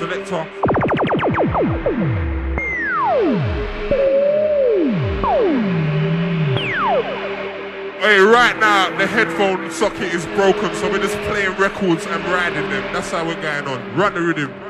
selector. Socket is broken, so we're just playing records and riding them. That's how we're going on. Run the rhythm.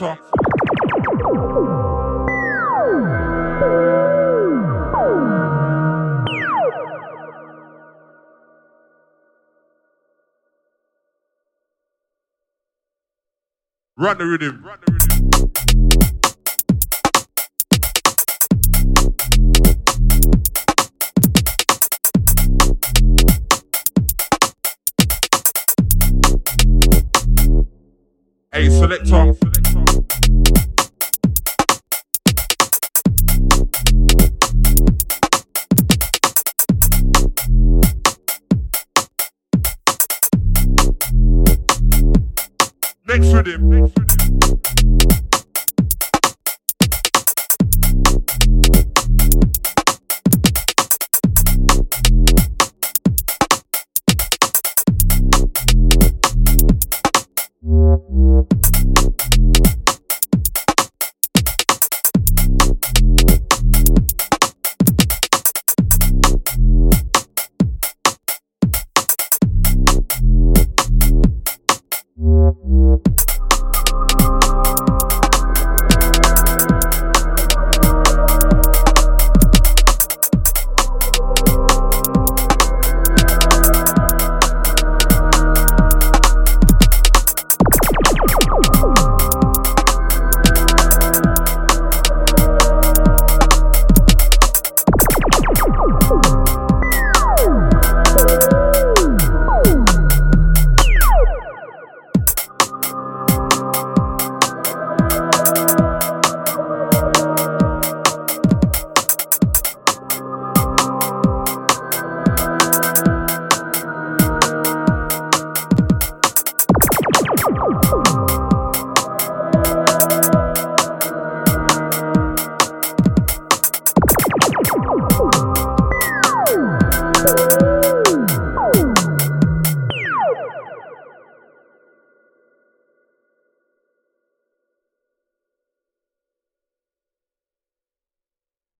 Run the rhythm. Hey, selector. Next rhythm. Next